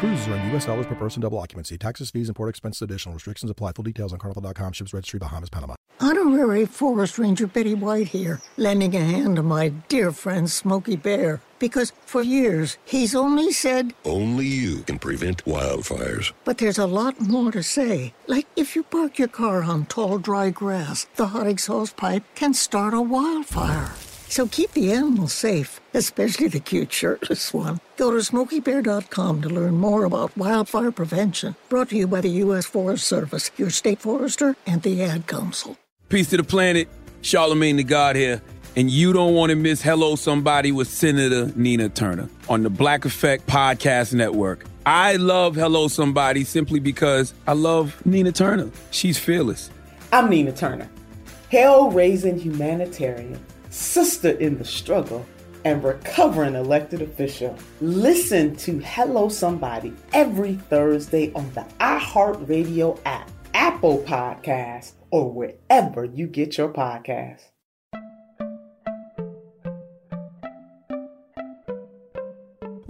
Cruises are in U.S. dollars per person, double occupancy. Taxes, fees, and port expenses additional. Restrictions apply. Full details on carnival.com. Ships registry, Bahamas, Panama. Honorary Forest Ranger Betty White here, lending a hand to my dear friend Smokey Bear. Because for years, he's only said, Only you can prevent wildfires. But there's a lot more to say. Like if you park your car on tall, dry grass, the hot exhaust pipe can start a wildfire. So keep the animals safe, especially the cute shirtless one. Go to smokeybear.com to learn more about wildfire prevention. Brought to you by the U.S. Forest Service, your state forester, and the Ad Council. Peace to the planet. Charlemagne the God here. And you don't want to miss Hello Somebody with Senator Nina Turner on the Black Effect Podcast Network. I love Hello Somebody simply because I love Nina Turner. She's fearless. I'm Nina Turner, hell raising humanitarian sister in the struggle, and recovering elected official. Listen to Hello Somebody every Thursday on the iHeartRadio app, Apple Podcasts, or wherever you get your podcasts.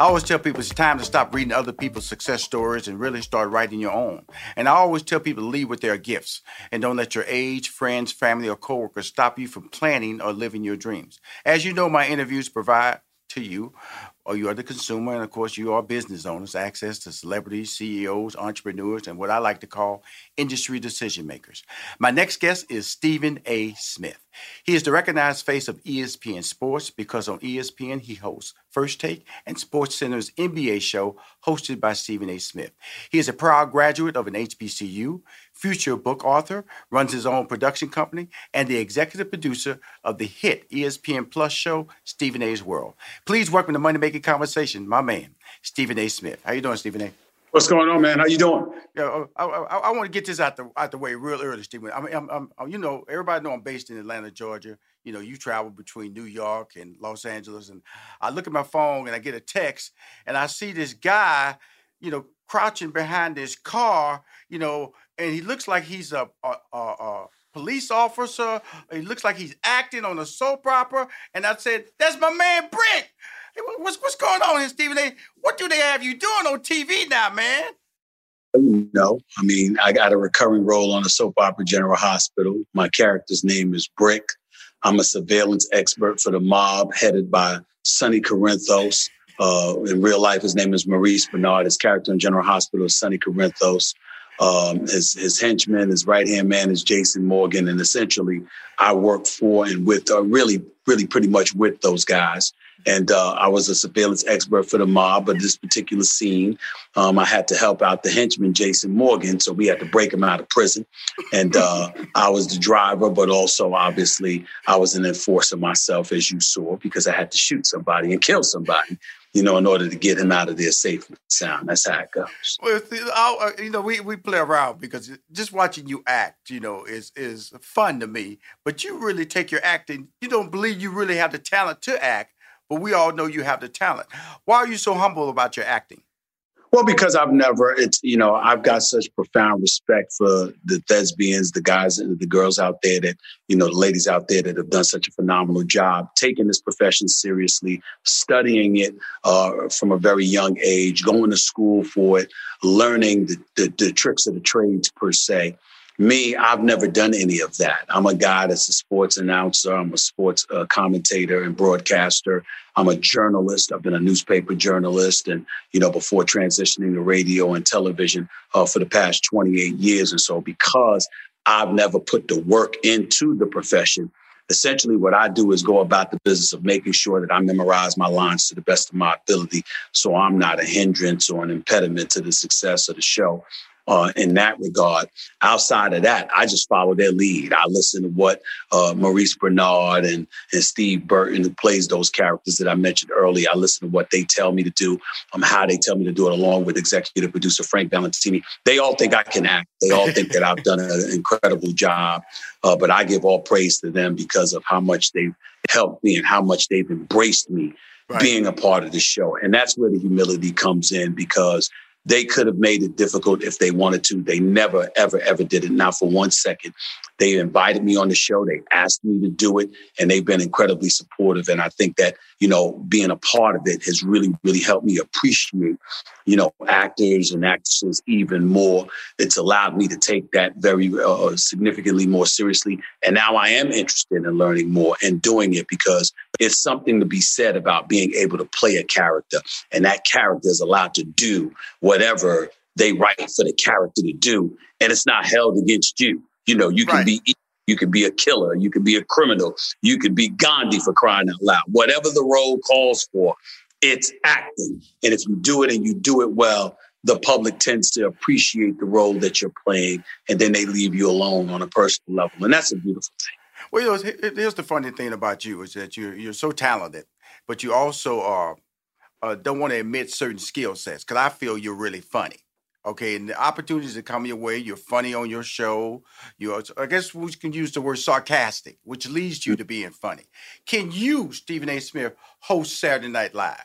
I always tell people it's time to stop reading other people's success stories and really start writing your own. And I always tell people to lead with their gifts and don't let your age, friends, family, or coworkers stop you from planning or living your dreams. As you know, my interviews provide to you or you are the consumer, and of course, you are business owners, access to celebrities, CEOs, entrepreneurs, and what I like to call industry decision makers. My next guest is Stephen A. Smith. He is the recognized face of ESPN Sports because on ESPN he hosts First Take and Sports Center's NBA show hosted by Stephen A. Smith. He is a proud graduate of an HBCU, future book author, runs his own production company, and the executive producer of the hit ESPN Plus show Stephen A's World. Please welcome to Money Making Conversation, my man, Stephen A. Smith. How you doing, Stephen A.? What's going on, man? How you doing? Yeah, uh, I, I, I, want to get this out the out the way real early, Stephen. I mean, I'm, I'm, you know, everybody know I'm based in Atlanta, Georgia. You know, you travel between New York and Los Angeles, and I look at my phone and I get a text, and I see this guy, you know, crouching behind this car, you know, and he looks like he's a, a, a, a police officer. He looks like he's acting on a soap opera, and I said, "That's my man, Brick." What's what's going on here, Stephen? What do they have you doing on TV now, man? No, I mean, I got a recurring role on a soap opera General Hospital. My character's name is Brick. I'm a surveillance expert for the mob headed by Sonny Corinthos. Uh, in real life, his name is Maurice Benard. His character in General Hospital is Sonny Corinthos. Um, his, his henchman, his right hand man is Jason Morgan. And essentially, I work for and with, uh, really, really pretty much with those guys. And uh, I was a surveillance expert for the mob, but this particular scene, um, I had to help out the henchman, Jason Morgan. So we had to break him out of prison. And uh, I was the driver, but also, obviously, I was an enforcer myself, as you saw, because I had to shoot somebody and kill somebody you know, in order to get him out of there safe and sound. That's how it goes. Well, uh, you know, we, we play around because just watching you act, you know, is is fun to me. But you really take your acting. You don't believe you really have the talent to act, but we all know you have the talent. Why are you so humble about your acting? Well, because I've never, it's, you know, I've got such profound respect for the thespians, the guys and the girls out there that, you know, the ladies out there that have done such a phenomenal job taking this profession seriously, studying it uh, from a very young age, going to school for it, learning the, the, the tricks of the trades per se. Me, I've never done any of that. I'm a guy that's a sports announcer. I'm a sports uh, commentator and broadcaster. I'm a journalist. I've been a newspaper journalist, and you know, before transitioning to radio and television uh, for the past 28 years. And so, because I've never put the work into the profession, essentially what I do is go about the business of making sure that I memorize my lines to the best of my ability, so I'm not a hindrance or an impediment to the success of the show uh, in that regard. Outside of that, I just follow their lead. I listen to what uh, Maurice Benard and, and Steve Burton, who plays those characters that I mentioned earlier, I listen to what they tell me to do, um, how they tell me to do it, along with executive producer Frank Valentini. They all think I can act. They all think that I've done an incredible job. Uh, but I give all praise to them because of how much they've helped me and how much they've embraced me right. being a part of the show. And that's where the humility comes in because they could have made it difficult if they wanted to. They never, ever, ever did it. Not for one second. They invited me on the show. They asked me to do it, and they've been incredibly supportive. And I think that, you know, being a part of it has really, really helped me appreciate, you know, actors and actresses even more. It's allowed me to take that very uh, significantly more seriously. And now I am interested in learning more and doing it because it's something to be said about being able to play a character. And that character is allowed to do whatever they write for the character to do. And it's not held against you. You know, you can right. be you could be a killer, you could be a criminal, you could be Gandhi for crying out loud. Whatever the role calls for, it's acting. And if you do it and you do it well, the public tends to appreciate the role that you're playing, and then they leave you alone on a personal level, and that's a beautiful thing. Well, you know, here's the funny thing about you is that you're you're so talented, but you also are uh, don't want to admit certain skill sets because I feel you're really funny. Okay, and the opportunities that come your way, you're funny on your show. You, I guess we can use the word sarcastic, which leads you mm. to being funny. Can you, Stephen A. Smith, host Saturday Night Live?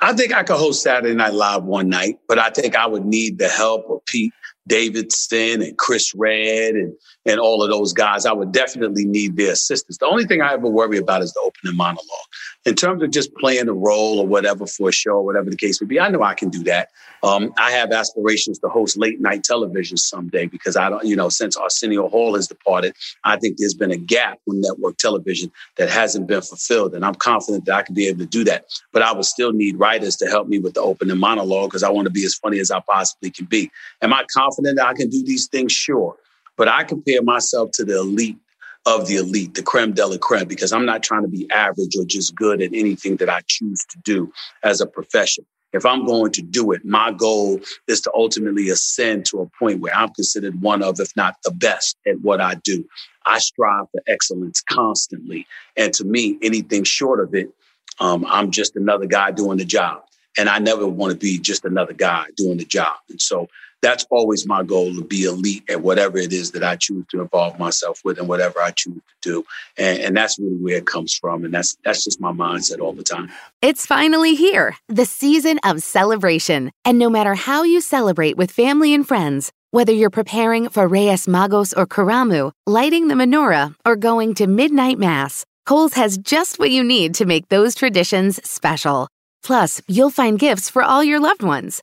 I think I could host Saturday Night Live one night, but I think I would need the help of Pete Davidson and Chris Redd and, and all of those guys. I would definitely need their assistance. The only thing I ever worry about is the opening monologue. In terms of just playing a role or whatever for a show, or whatever the case may be, I know I can do that. Um, I have aspirations to host late night television someday because I don't, you know, since Arsenio Hall has departed, I think there's been a gap in network television that hasn't been fulfilled. And I'm confident that I can be able to do that. But I would still need writers to help me with the opening monologue because I want to be as funny as I possibly can be. Am I confident that I can do these things? Sure. But I compare myself to the elite of the elite, the creme de la creme, because I'm not trying to be average or just good at anything that I choose to do as a profession. If I'm going to do it, my goal is to ultimately ascend to a point where I'm considered one of, if not the best at what I do. I strive for excellence constantly. And to me, anything short of it, um, I'm just another guy doing the job. And I never want to be just another guy doing the job. And so that's always my goal to be elite at whatever it is that I choose to involve myself with and whatever I choose to do. And, and, that's really where it comes from. And that's that's just my mindset all the time. It's finally here, the season of celebration. And no matter how you celebrate with family and friends, whether you're preparing for Reyes Magos or Karamu, lighting the menorah, or going to midnight mass, Kohl's has just what you need to make those traditions special. Plus, you'll find gifts for all your loved ones.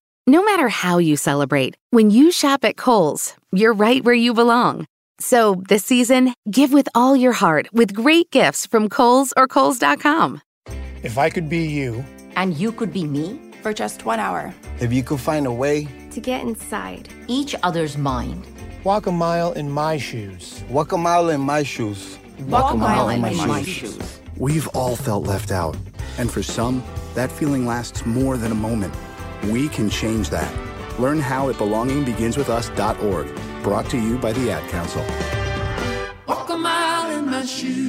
No matter how you celebrate, when you shop at Kohl's, you're right where you belong. So this season, give with all your heart with great gifts from Kohl's or Kohl's.com. If I could be you, and you could be me for just one hour, if you could find a way to get inside each other's mind, walk a mile in my shoes, walk a mile in my shoes, walk, walk a mile, mile in, my, my shoes. shoes. We've all felt left out, and for some, that feeling lasts more than a moment. We can change that. Learn how at belongingbeginswithus.org. Brought to you by the Ad Council. Walk a mile in my shoes.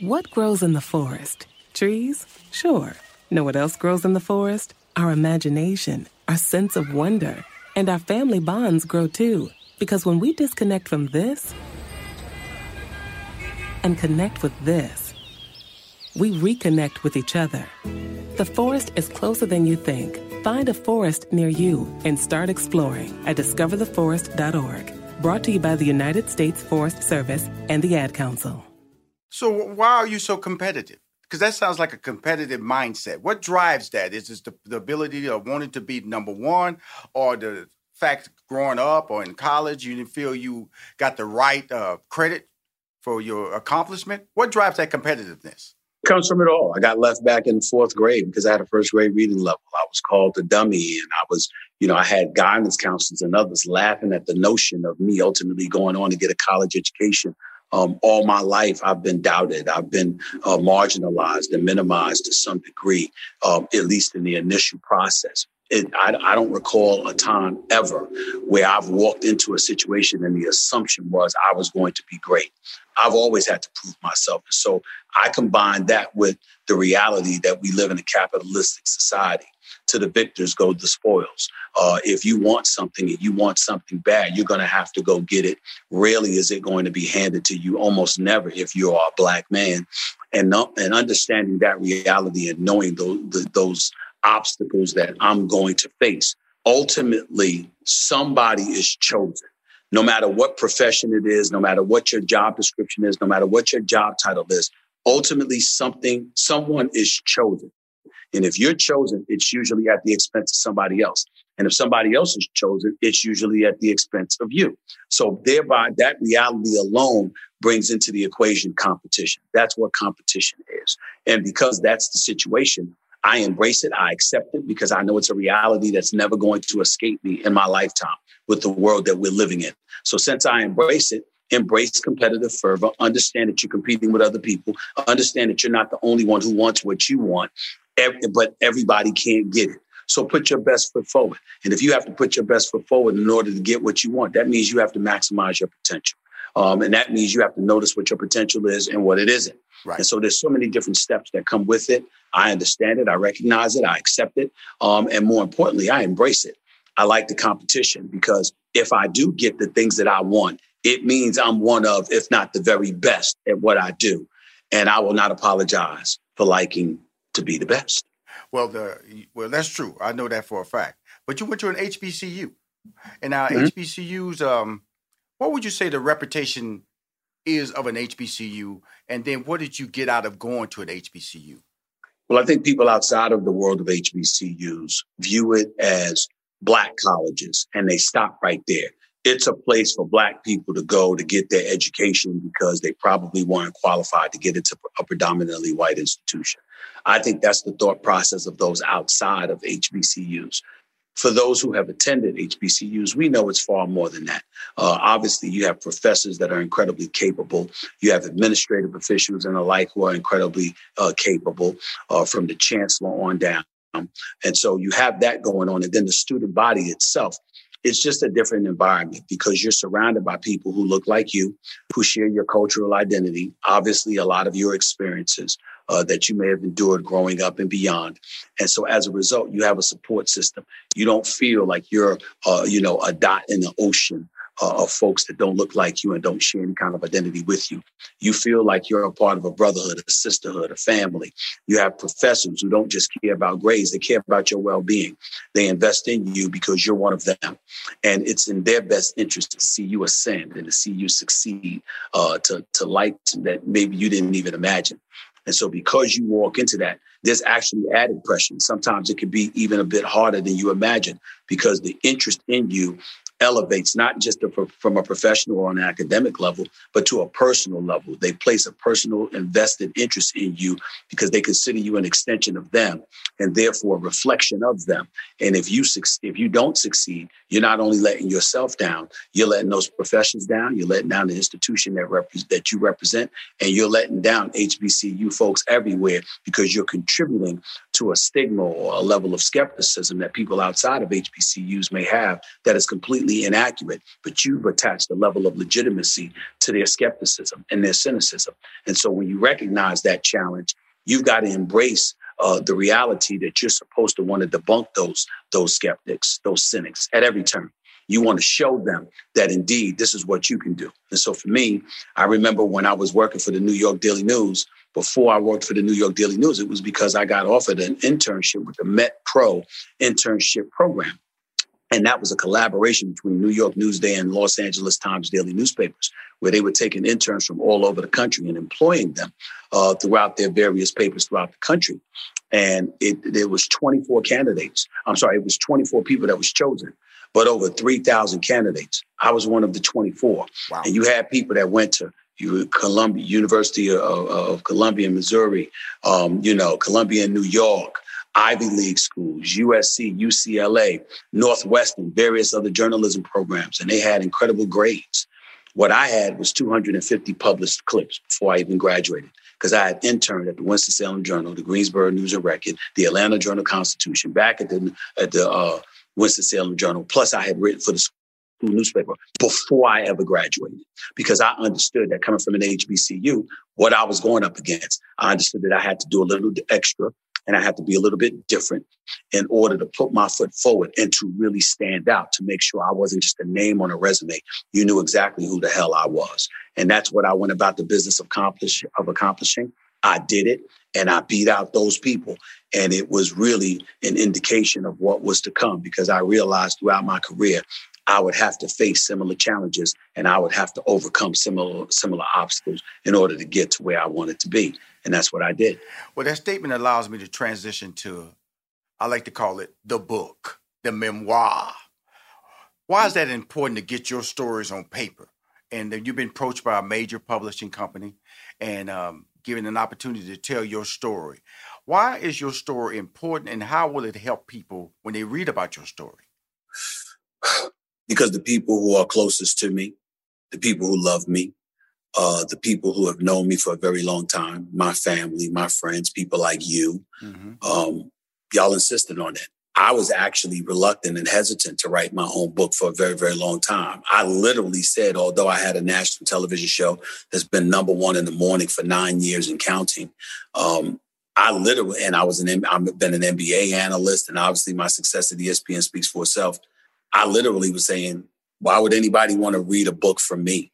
What grows in the forest? Trees? Sure. Know what else grows in the forest? Our imagination, our sense of wonder, and our family bonds grow too. Because when we disconnect from this and connect with this, we reconnect with each other. The forest is closer than you think. Find a forest near you and start exploring at discovertheforest.org. Brought to you by the United States Forest Service and the Ad Council. So, why are you so competitive? Because that sounds like a competitive mindset. What drives that? Is it the, the ability of wanting to be number one, or the fact growing up or in college you didn't feel you got the right uh, credit for your accomplishment? What drives that competitiveness? Comes from it all. I got left back in fourth grade because I had a first grade reading level. I was called a dummy and I was, you know, I had guidance counselors and others laughing at the notion of me ultimately going on to get a college education. Um, all my life, I've been doubted. I've been uh, marginalized and minimized to some degree, um, at least in the initial process. It, I, I, don't recall a time ever where I've walked into a situation and the assumption was I was going to be great. I've always had to prove myself. So I combine that with the reality that we live in a capitalistic society. To the victors go the spoils. Uh, if you want something and you want something bad, you're going to have to go get it. Rarely is it going to be handed to you, almost never if you are a black man. And, and understanding that reality and knowing those, those obstacles that I'm going to face. Ultimately, somebody is chosen. No matter what profession it is, no matter what your job description is, no matter what your job title is, ultimately something, someone is chosen. And if you're chosen, it's usually at the expense of somebody else. And if somebody else is chosen, it's usually at the expense of you. So thereby that reality alone brings into the equation competition. That's what competition is. And because that's the situation, I embrace it. I accept it because I know it's a reality that's never going to escape me in my lifetime with the world that we're living in. So since I embrace it, embrace competitive fervor, understand that you're competing with other people, understand that you're not the only one who wants what you want, but everybody can't get it. So put your best foot forward. And if you have to put your best foot forward in order to get what you want, that means you have to maximize your potential. Um, and that means you have to notice what your potential is and what it isn't. Right. And so there's so many different steps that come with it. I understand it. I recognize it. I accept it. Um, and more importantly, I embrace it. I like the competition because if I do get the things that I want, it means I'm one of, if not the very best at what I do. And I will not apologize for liking to be the best. Well, the well, that's true. I know that for a fact. But you went to an HBCU, and now mm-hmm. HBCUs. Um, what would you say the reputation is of an HBCU, and then what did you get out of going to an HBCU? Well, I think people outside of the world of HBCUs view it as black colleges, and they stop right there. It's a place for black people to go to get their education because they probably weren't qualified to get into a predominantly white institution. I think that's the thought process of those outside of HBCUs for those who have attended HBCUs, we know it's far more than that. Uh, obviously, you have professors that are incredibly capable. You have administrative officials and the like who are incredibly uh, capable, uh, from the chancellor on down. and so you have that going on. And then the student body itself it's just a different environment because you're surrounded by people who look like you, who share your cultural identity, obviously, a lot of your experiences uh, that you may have endured growing up and beyond. And so as a result, you have a support system. You don't feel like you're, uh, you know, a dot in the ocean. uh, of folks that don't look like you and don't share any kind of identity with you. You feel like you're a part of a brotherhood, a sisterhood, a family. You have professors who don't just care about grades, they care about your well being. They invest in you because you're one of them. And it's in their best interest to see you ascend and to see you succeed uh, to, to lights that maybe you didn't even imagine. And so, because you walk into that, there's actually added pressure. Sometimes it can be even a bit harder than you imagine because the interest in you elevates not just a, from a professional or an academic level, but to a personal level. They place a personal invested interest in you because they consider you an extension of them and therefore a reflection of them. And if you if you don't succeed, you're not only letting yourself down, you're letting those professions down, you're letting down the institution that rep- that you represent, and you're letting down HBCU folks everywhere because you're contributing to a stigma or a level of skepticism that people outside of HBCUs may have that is completely completely inaccurate, but you've attached a level of legitimacy to their skepticism and their cynicism. And so when you recognize that challenge, you've got to embrace uh, the reality that you're supposed to want to debunk those those skeptics, those cynics at every turn. You want to show them that indeed this is what you can do. And so for me, I remember when I was working for the New York Daily News, before I worked for the New York Daily News, it was because I got offered an internship with the Met Pro internship program. And that was a collaboration between New York Newsday and Los Angeles Times daily newspapers, where they were taking interns from all over the country and employing them uh, throughout their various papers throughout the country. And it, there was 24 candidates. I'm sorry, it was 24 people that was chosen, but over 3,000 candidates. I was one of the 24. Wow. And you had people that went to you Columbia University of, of Columbia, Missouri, um, you know, Columbia, in New York, Ivy League schools, USC, UCLA, Northwestern, various other journalism programs, and they had incredible grades. What I had was 250 published clips before I even graduated because I had interned at the Winston-Salem Journal, the Greensboro News and Record, the Atlanta Journal Constitution, back at the at the uh, Winston-Salem Journal. Plus, I had written for the school newspaper before I ever graduated because I understood that coming from an HBCU, what I was going up against. I understood that I had to do a little extra and I had to be a little bit different in order to put my foot forward and to really stand out to make sure I wasn't just a name on a resume. You knew exactly who the hell I was. And that's what I went about the business of, accomplish, of accomplishing. I did it and I beat out those people. And it was really an indication of what was to come because I realized throughout my career, I would have to face similar challenges and I would have to overcome similar similar obstacles in order to get to where I wanted to be. And that's what I did. Well, that statement allows me to transition to, I like to call it the book, the memoir. Why is that important to get your stories on paper? And then you've been approached by a major publishing company and um, given an opportunity to tell your story. Why is your story important and how will it help people when they read about your story? Because the people who are closest to me, the people who love me, uh, the people who have known me for a very long time, my family, my friends, people like you, mm-hmm. um, y'all insisted on it. I was actually reluctant and hesitant to write my own book for a very, very long time. I literally said, although I had a national television show that's been number one in the morning for nine years and counting, um, I literally, and I was an, I've been an NBA analyst, and obviously my success at ESPN speaks for itself. I literally was saying, why would anybody want to read a book from me?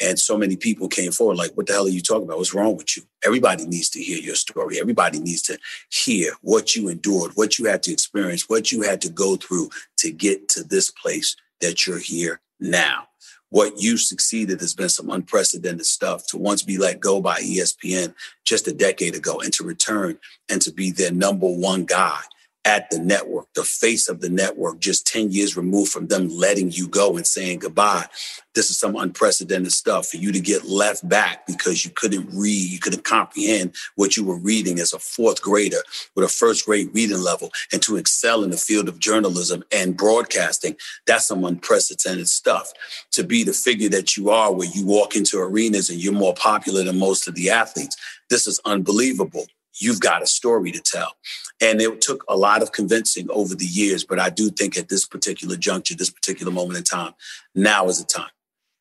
And so many people came forward, like, what the hell are you talking about? What's wrong with you? Everybody needs to hear your story. Everybody needs to hear what you endured, what you had to experience, what you had to go through to get to this place that you're here now. What you succeeded has been some unprecedented stuff. To once be let go by ESPN just a decade ago and to return and to be their number one guy at the network, the face of the network, just 10 years removed from them letting you go and saying goodbye. This is some unprecedented stuff for you to get left back because you couldn't read, you couldn't comprehend what you were reading as a fourth grader with a first grade reading level and to excel in the field of journalism and broadcasting. That's some unprecedented stuff. To be the figure that you are, where you walk into arenas and you're more popular than most of the athletes. This is unbelievable you've got a story to tell. And it took a lot of convincing over the years, but I do think at this particular juncture, this particular moment in time, now is the time.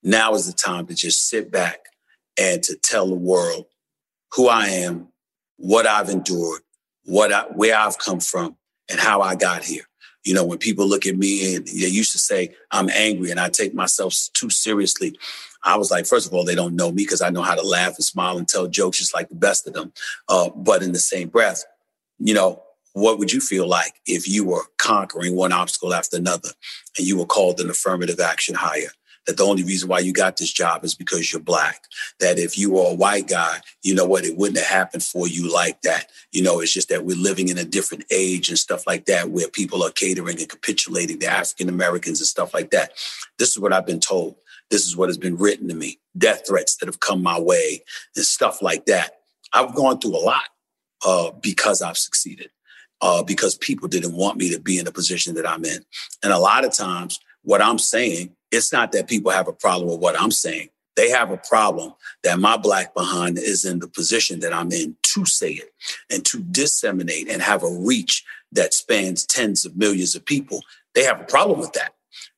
Now is the time to just sit back and to tell the world who I am, what I've endured, what I, where I've come from, and how I got here. You know, when people look at me and they used to say I'm angry and I take myself too seriously, I was like, first of all, they don't know me because I know how to laugh and smile and tell jokes just like the best of them. Uh, but in the same breath, you know, what would you feel like if you were conquering one obstacle after another and you were called an affirmative action hire? That the only reason why you got this job is because you're black. That if you were a white guy, you know what, it wouldn't have happened for you like that. You know, it's just that we're living in a different age and stuff like that, where people are catering and capitulating to African Americans and stuff like that. This is what I've been told. This is what has been written to me. Death threats that have come my way and stuff like that. I've gone through a lot uh, because I've succeeded uh, because people didn't want me to be in the position that I'm in. And a lot of times, what I'm saying, it's not that people have a problem with what I'm saying. They have a problem that my black behind is in the position that I'm in to say it and to disseminate and have a reach that spans tens of millions of people. They have a problem with that.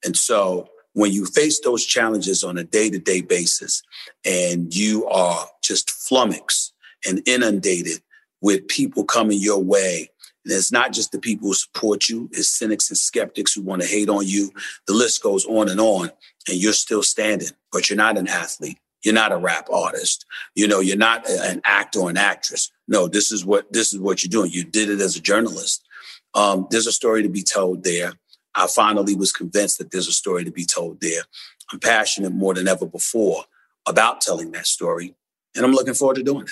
And so when you face those challenges on a day to day basis and you are just flummoxed and inundated with people coming your way and it's not just the people who support you, it's cynics and skeptics who want to hate on you. The list goes on and on, and you're still standing, but you're not an athlete. You're not a rap artist. You know, you're not an actor or an actress. No, this is what this is what you're doing. You did it as a journalist. Um, there's a story to be told there. I finally was convinced that there's a story to be told there. I'm passionate more than ever before about telling that story, and I'm looking forward to doing it.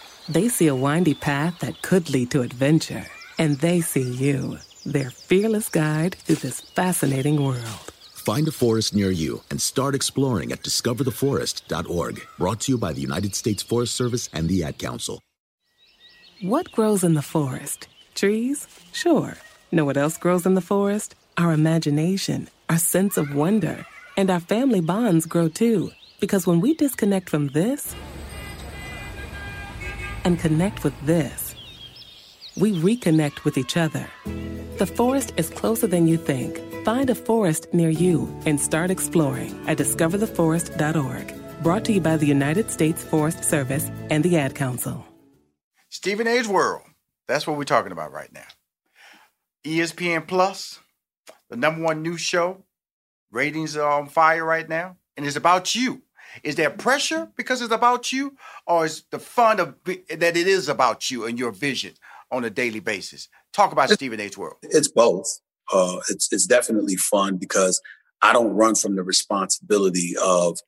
they see a windy path that could lead to adventure. And they see you, their fearless guide through this fascinating world. Find a forest near you and start exploring at discovertheforest.org. Brought to you by the United States Forest Service and the Ad Council. What grows in the forest? Trees? Sure. Know what else grows in the forest? Our imagination, our sense of wonder, and our family bonds grow too. Because when we disconnect from this, and connect with this. We reconnect with each other. The forest is closer than you think. Find a forest near you and start exploring at discovertheforest.org. Brought to you by the United States Forest Service and the Ad Council. Stephen A's World. That's what we're talking about right now. ESPN Plus, the number one news show. Ratings are on fire right now, and it's about you. Is there pressure because it's about you, or is the fun of that it is about you and your vision on a daily basis? Talk about Stephen A's World. It's both. Uh, it's it's definitely fun because I don't run from the responsibility of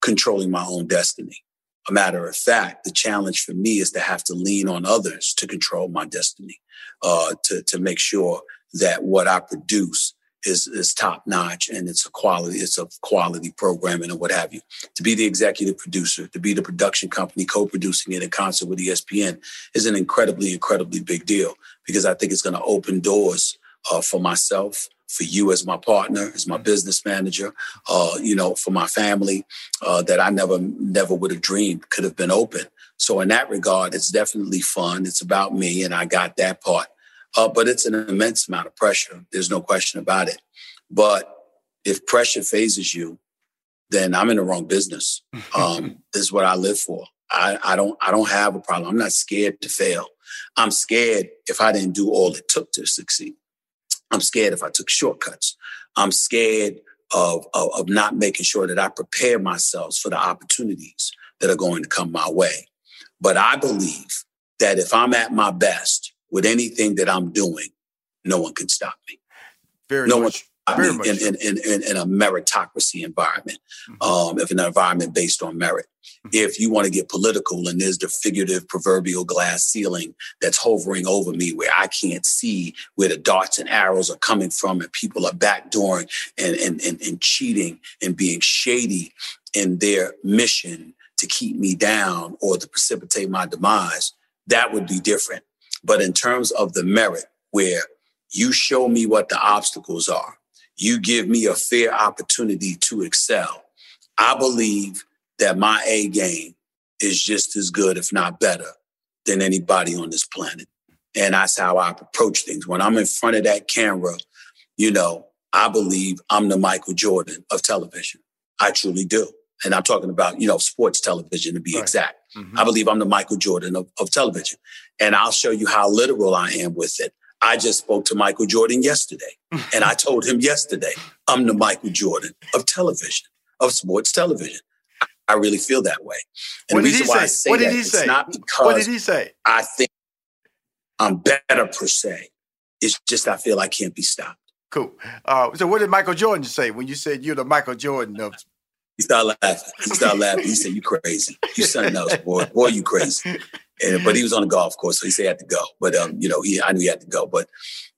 controlling my own destiny. A matter of fact, the challenge for me is to have to lean on others to control my destiny, uh, to to make sure that what I produce is is top notch and it's a quality it's a quality programming and what have you. To be the executive producer to be the production company co-producing it in concert with espn is an incredibly incredibly big deal because i think it's going to open doors uh, for myself for you as my partner as my business manager uh, you know for my family uh, that i never never would have dreamed could have been open. So in that regard it's definitely fun. It's about me and i got that part uh, but it's an immense amount of pressure. There's no question about it. But if pressure phases you, then I'm in the wrong business. Um, this is what I live for. I, I don't I don't have a problem. I'm not scared to fail. I'm scared if I didn't do all it took to succeed. I'm scared if I took shortcuts. I'm scared of, of, of not making sure that I prepare myself for the opportunities that are going to come my way. But I believe that if I'm at my best with anything that I'm doing, no one can stop me. Very no much. one. Very much in, in, in, in, a meritocracy environment, um, if an environment based on merit. If you want to get political and there's the figurative proverbial glass ceiling that's hovering over me where I can't see where the darts and arrows are coming from and people are backdooring and, and, and, and cheating and being shady in their mission to keep me down or to precipitate my demise, that would be different. But in terms of the merit, where you show me what the obstacles are, you give me a fair opportunity to excel. I believe that my A game is just as good, if not better, than anybody on this planet. And that's how I approach things. When I'm in front of that camera, you know, I believe I'm the Michael Jordan of television. I truly do. And I'm talking about, you know, sports television to be exact. I believe I'm the Michael Jordan of, of television. And I'll show you how literal I am with it. I just spoke to Michael Jordan yesterday, and I told him yesterday, I'm the Michael Jordan of television, of sports television. I really feel that way. And What the did he reason why I say? say What did he say? not because What did he say? I think I'm better per se. It's just I feel I can't be stopped. Cool. Uh, so what did Michael Jordan say when you said you're the Michael Jordan of He started laughing. He started laughing. He said, "You crazy? You something else, boy. Boy, you crazy." And but he was on the golf course, so he said he had to go. But um, you know, he I knew he had to go. But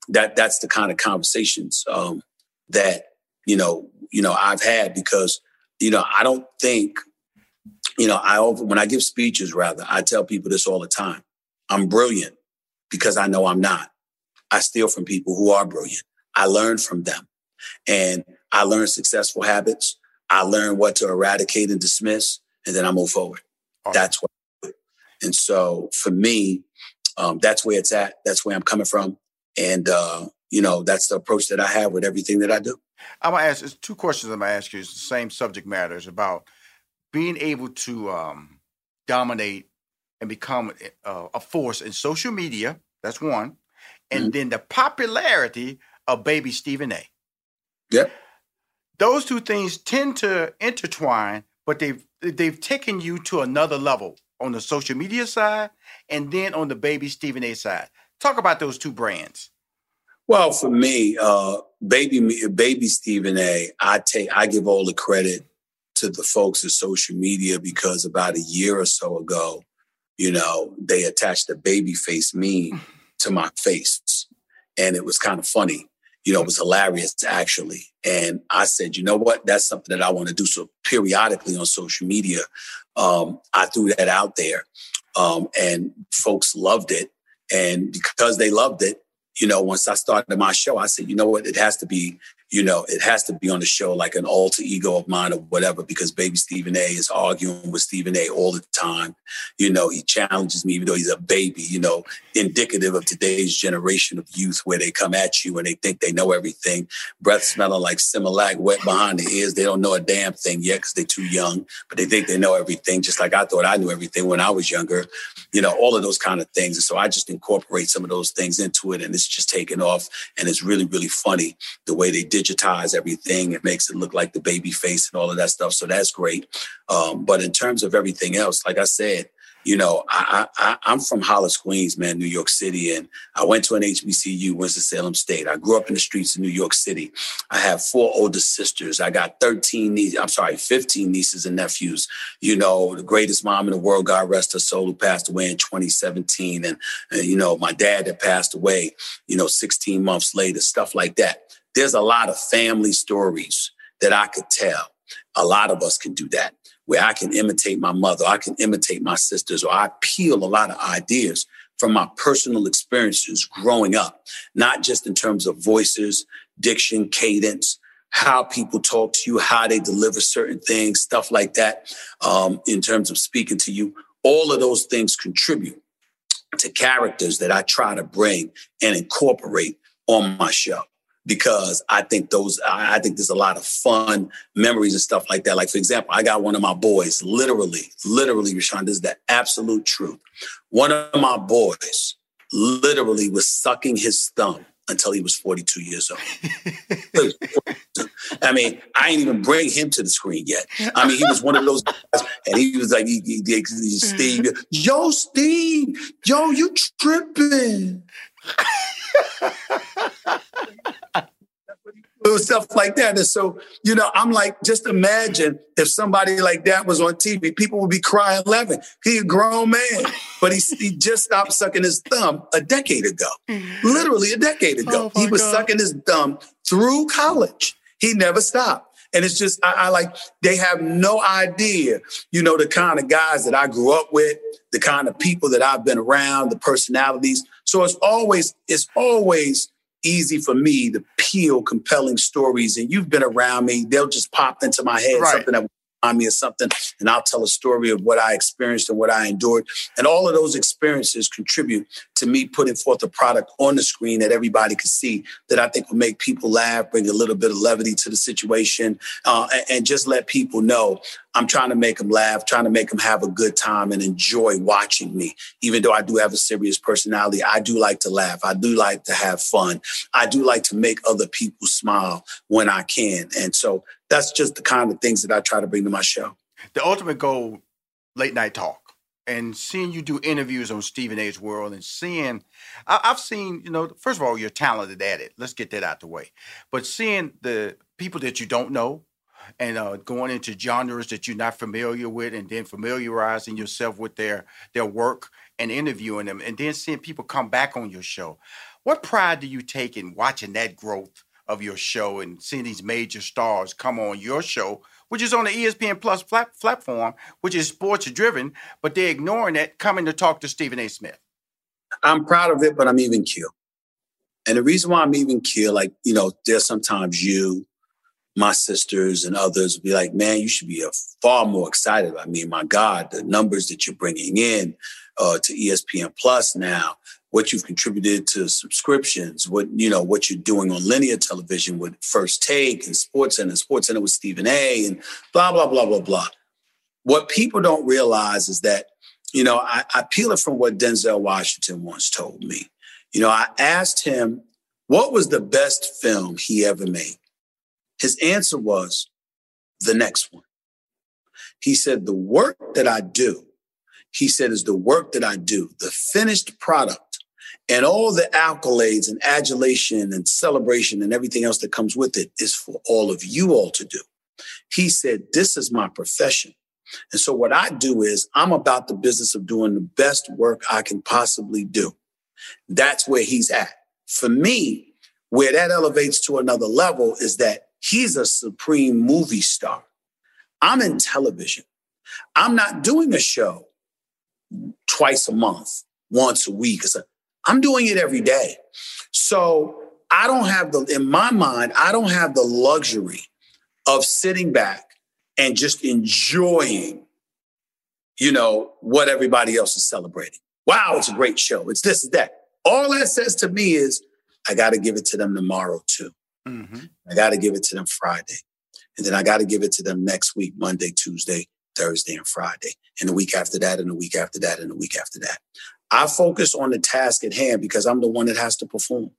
that that's the kind of conversations um, that you know you know I've had because you know I don't think you know I over when I give speeches rather I tell people this all the time. I'm brilliant because I know I'm not. I steal from people who are brilliant. I learn from them, and I learn successful habits. I learn what to eradicate and dismiss, and then I move forward. That's what I do. And so for me, um, that's where it's at. That's where I'm coming from. And, uh, you know, that's the approach that I have with everything that I do. I'm gonna ask. It's two questions I'm gonna ask you. It's the same subject matter. It's about being able to um, dominate and become uh, a force in social media. That's one, and then the popularity of Baby Stephen A. Yep. Those two things tend to intertwine, but they've they've taken you to another level on the social media side, and then on the Baby Stephen A. side. Talk about those two brands. Well, for me, uh, baby, baby Stephen A. I take, I give all the credit to the folks at social media because about a year or so ago, you know, they attached a baby face meme to my face, and it was kind of funny. You know, it was hilarious actually. And I said, you know what? That's something that I want to do. So periodically on social media, um, I threw that out there, um, and folks loved it. And because they loved it, you know, once I started my show, I said, you know what, it has to be, you know, it has to be on the show like an alter ego of mine or whatever, because baby Stephen A is arguing with Stephen A all the time. You know, he challenges me, even though he's a baby, you know, indicative of today's generation of youth where they come at you and they think they know everything. Breath smelling like Similac, wet behind the ears. They don't know a damn thing yet because they're too young, but they think they know everything, just like I thought I knew everything when I was younger. You know, all of those kind of things. And so I just incorporate some of those things into it and it's just taken off. And it's really, really funny the way they digitize everything. It makes it look like the baby face and all of that stuff. So that's great. Um, but in terms of everything else, like I said, you know, I, I, I'm from Hollis, Queens, man, New York City, and I went to an HBCU, Winston-Salem State. I grew up in the streets of New York City. I have four older sisters. I got 13 nieces, I'm sorry, 15 nieces and nephews. You know, the greatest mom in the world, God rest her soul, who passed away in 2017. And, and you know, my dad that passed away, you know, 16 months later, stuff like that. There's a lot of family stories that I could tell. A lot of us can do that where I can imitate my mother, I can imitate my sisters, or I peel a lot of ideas from my personal experiences growing up, not just in terms of voices, diction, cadence, how people talk to you, how they deliver certain things, stuff like that, um, in terms of speaking to you. All of those things contribute to characters that I try to bring and incorporate on my show because I think those I think there's a lot of fun memories and stuff like that. Like for example, I got one of my boys, literally, literally, Rushion, this is the absolute truth. One of my boys literally was sucking his thumb until he was 42 years old. I mean, I ain't even bring him to the screen yet. I mean, he was one of those guys, and he was like, he, he, he, Steve, yo, Steve, yo, you tripping. it was stuff like that. And so, you know, I'm like, just imagine if somebody like that was on TV, people would be crying, laughing. He a grown man, but he, he just stopped sucking his thumb a decade ago. Mm-hmm. Literally a decade ago. Oh he was God. sucking his thumb through college. He never stopped. And it's just, I, I, like, they have no idea, you know, the kind of guys that I grew up with, the kind of people that I've been around, the personalities. So it's always, it's always easy for me to peel compelling stories. And you've been around me, they'll just pop into my head right. something that me of something, and I'll tell a story of what I experienced and what I endured. And all of those experiences contribute to me putting forth a product on the screen that everybody can see that I think will make people laugh, bring a little bit of levity to the situation, uh, and, and just let people know I'm trying to make them laugh, trying to make them have a good time and enjoy watching me. Even though I do have a serious personality, I do like to laugh. I do like to have fun. I do like to make other people smile when I can. And so that's just the kind of things that I try to bring to my show. The ultimate goal, late night talk. And seeing you do interviews on Stephen A's World and seeing, I, have seen, you know, first of all, you're talented at it. Let's get that out the way. But seeing the people that you don't know, and uh, going into genres that you're not familiar with, and then familiarizing yourself with their their work and interviewing them, and then seeing people come back on your show. What pride do you take in watching that growth of your show and seeing these major stars come on your show, which is on the ESPN Plus platform, which is sports driven, but they're ignoring that, coming to talk to Stephen A. Smith? I'm proud of it, but I'm even keel. And the reason why I'm even keel, like, you know, there's sometimes you, my sisters and others will be like, man, you should be a far more excited. I mean, my God, the numbers that you're bringing in uh, to ESPN Plus now, what you've contributed to subscriptions, what you know, what you're doing on linear television with First Take and Sports and Sports Center with Stephen A. and blah blah blah blah blah. What people don't realize is that you know I, I peel it from what Denzel Washington once told me. You know, I asked him what was the best film he ever made. His answer was the next one. He said, The work that I do, he said, is the work that I do, the finished product and all the accolades and adulation and celebration and everything else that comes with it is for all of you all to do. He said, This is my profession. And so what I do is I'm about the business of doing the best work I can possibly do. That's where he's at. For me, where that elevates to another level is that he's a supreme movie star. I'm in television. I'm not doing a show twice a month, once a week. I'm doing it every day. So I don't have the, in my mind, I don't have the luxury of sitting back and just enjoying, you know, what everybody else is celebrating. Wow, it's a great show. It's this, it's that. All that says to me is, I got to give it to them tomorrow too. Mm-hmm. I got to give it to them Friday. And then I got to give it to them next week, Monday, Tuesday, Thursday, and Friday. And the week after that, and the week after that, and the week after that. I focus on the task at hand because I'm the one that has to perform.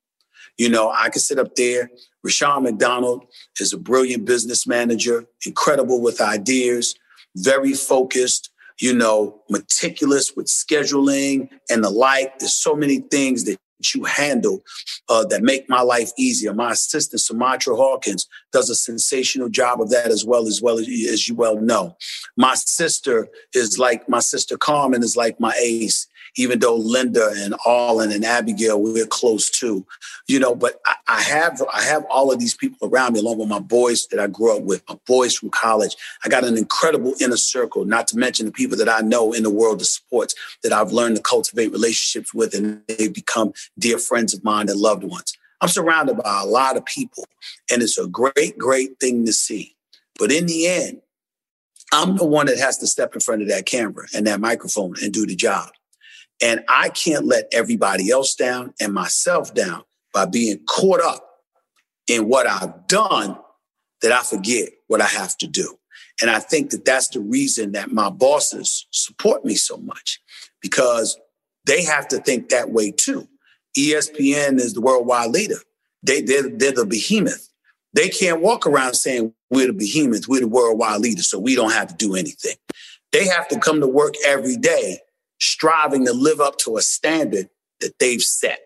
You know, I can sit up there. Rushion McDonald is a brilliant business manager, incredible with ideas, very focused, you know, meticulous with scheduling and the like. There's so many things that you handle uh, that make my life easier. My assistant, Sumatra Hawkins, does a sensational job of that as well, as well as, as you well know. My sister is like my sister Carmen is like my ace even though Linda and Arlen and Abigail, we're close too, you know, but I, I, have I have all of these people around me, along with my boys that I grew up with, my boys from college. I got an incredible inner circle, not to mention the people that I know in the world of sports that I've learned to cultivate relationships with, and they've become dear friends of mine and loved ones. I'm surrounded by a lot of people, and it's a great, great thing to see. But in the end, I'm the one that has to step in front of that camera and that microphone and do the job. And I can't let everybody else down and myself down by being caught up in what I've done that I forget what I have to do. And I think that that's the reason that my bosses support me so much because they have to think that way too. ESPN is the worldwide leader. They, they're, they're the behemoth. They can't walk around saying we're the behemoth, we're the worldwide leader, so we don't have to do anything. They have to come to work every day striving to live up to a standard that they've set.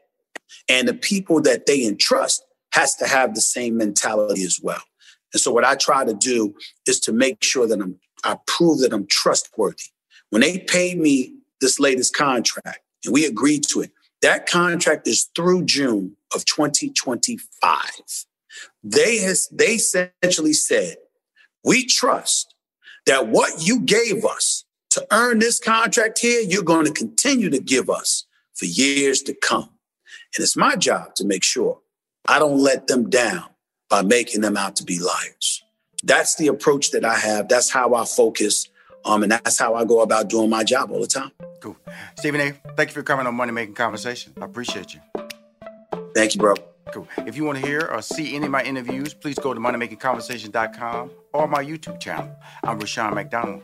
And the people that they entrust has to have the same mentality as well. And so what I try to do is to make sure that I'm I prove that I'm trustworthy. When they pay me this latest contract and we agreed to it, that contract is through June of 2025. They has they essentially said, we trust that what you gave us to earn this contract here, you're going to continue to give us for years to come. And it's my job to make sure I don't let them down by making them out to be liars. That's the approach that I have. That's how I focus. Um, and that's how I go about doing my job all the time. Cool. Stephen A., thank you for coming on Money Making Conversation. I appreciate you. Thank you, bro. Cool. If you want to hear or see any of my interviews, please go to moneymakingconversation.com or my YouTube channel. I'm Rushion McDonald.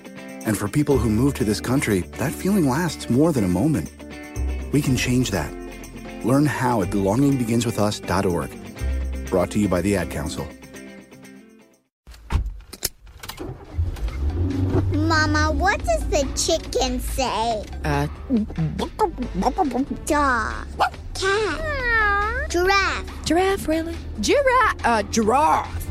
And for people who move to this country, that feeling lasts more than a moment. We can change that. Learn how at belongingbeginswithus.org. Brought to you by the Ad Council. Mama, what does the chicken say? Uh, Dog. Cat. Giraffe. giraffe, really? Giraffe, uh, giraffe.